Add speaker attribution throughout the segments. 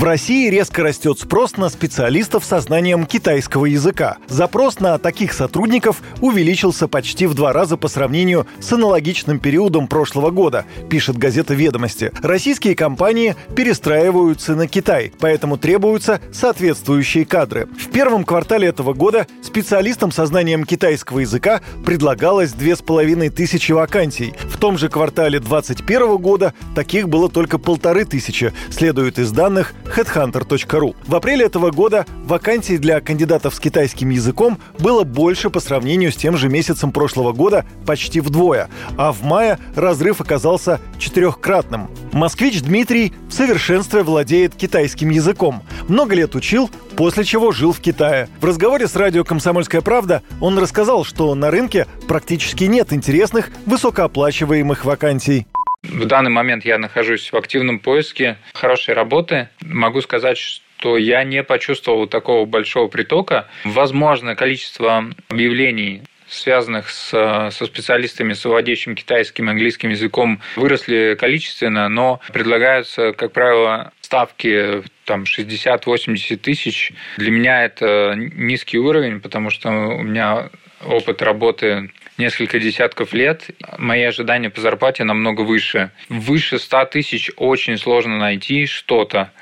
Speaker 1: В России резко растет спрос на специалистов со знанием китайского языка. Запрос на таких сотрудников увеличился почти в два раза по сравнению с аналогичным периодом прошлого года, пишет газета «Ведомости». Российские компании перестраиваются на Китай, поэтому требуются соответствующие кадры. В первом квартале этого года специалистам со знанием китайского языка предлагалось две с половиной тысячи вакансий. Том же квартале 2021 года таких было только полторы тысячи, следует из данных headhunter.ru. В апреле этого года вакансий для кандидатов с китайским языком было больше по сравнению с тем же месяцем прошлого года почти вдвое, а в мае разрыв оказался четырехкратным. Москвич Дмитрий в совершенстве владеет китайским языком. Много лет учил, после чего жил в Китае. В разговоре с радио «Комсомольская правда» он рассказал, что на рынке практически нет интересных, высокооплачиваемых вакансий.
Speaker 2: В данный момент я нахожусь в активном поиске хорошей работы. Могу сказать, что я не почувствовал такого большого притока. Возможно, количество объявлений связанных с, со специалистами с владеющим китайским и английским языком, выросли количественно, но предлагаются, как правило, ставки там 60-80 тысяч. Для меня это низкий уровень, потому что у меня опыт работы несколько десятков лет, мои ожидания по зарплате намного выше. Выше 100 тысяч очень сложно найти что-то.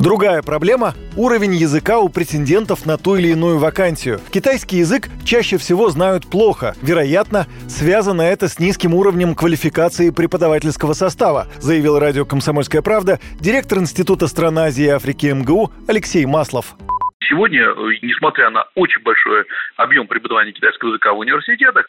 Speaker 1: Другая проблема – уровень языка у претендентов на ту или иную вакансию. Китайский язык чаще всего знают плохо. Вероятно, связано это с низким уровнем квалификации преподавательского состава, заявил радио «Комсомольская правда» директор Института стран Азии и Африки МГУ Алексей Маслов.
Speaker 3: Сегодня, э, несмотря на очень большой объем преподавания китайского языка в университетах,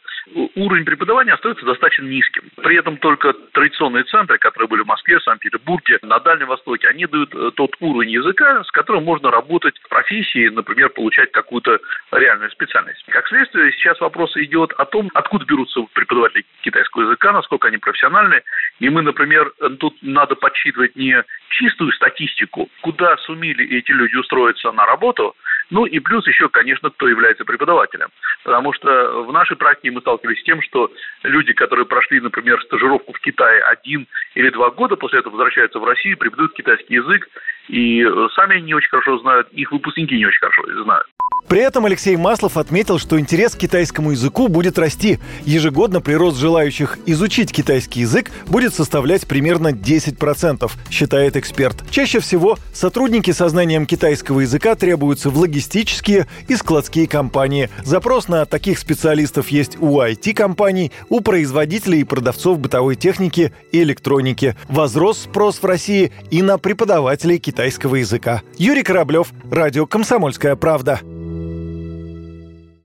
Speaker 3: уровень преподавания остается достаточно низким. При этом только традиционные центры, которые были в Москве, Санкт-Петербурге, на Дальнем Востоке, они дают э, тот уровень языка, с которым можно работать в профессии, например, получать какую-то реальную специальность. Как следствие, сейчас вопрос идет о том, откуда берутся преподаватели китайского языка, насколько они профессиональны. И мы, например, тут надо подсчитывать не чистую статистику, куда сумели эти люди устроиться на работу, ну и плюс еще, конечно, кто является преподавателем. Потому что в нашей практике мы сталкивались с тем, что люди, которые прошли, например, стажировку в Китае один или два года, после этого возвращаются в Россию, преподают китайский язык, и сами они не очень хорошо знают, их выпускники не очень хорошо знают.
Speaker 1: При этом Алексей Маслов отметил, что интерес к китайскому языку будет расти. Ежегодно прирост желающих изучить китайский язык будет составлять примерно 10%, считает эксперт. Чаще всего сотрудники со знанием китайского языка требуются в логистические и складские компании. Запрос на таких специалистов есть у IT-компаний, у производителей и продавцов бытовой техники и электроники. Возрос спрос в России и на преподавателей китайского языка. Юрий Кораблев, Радио «Комсомольская правда».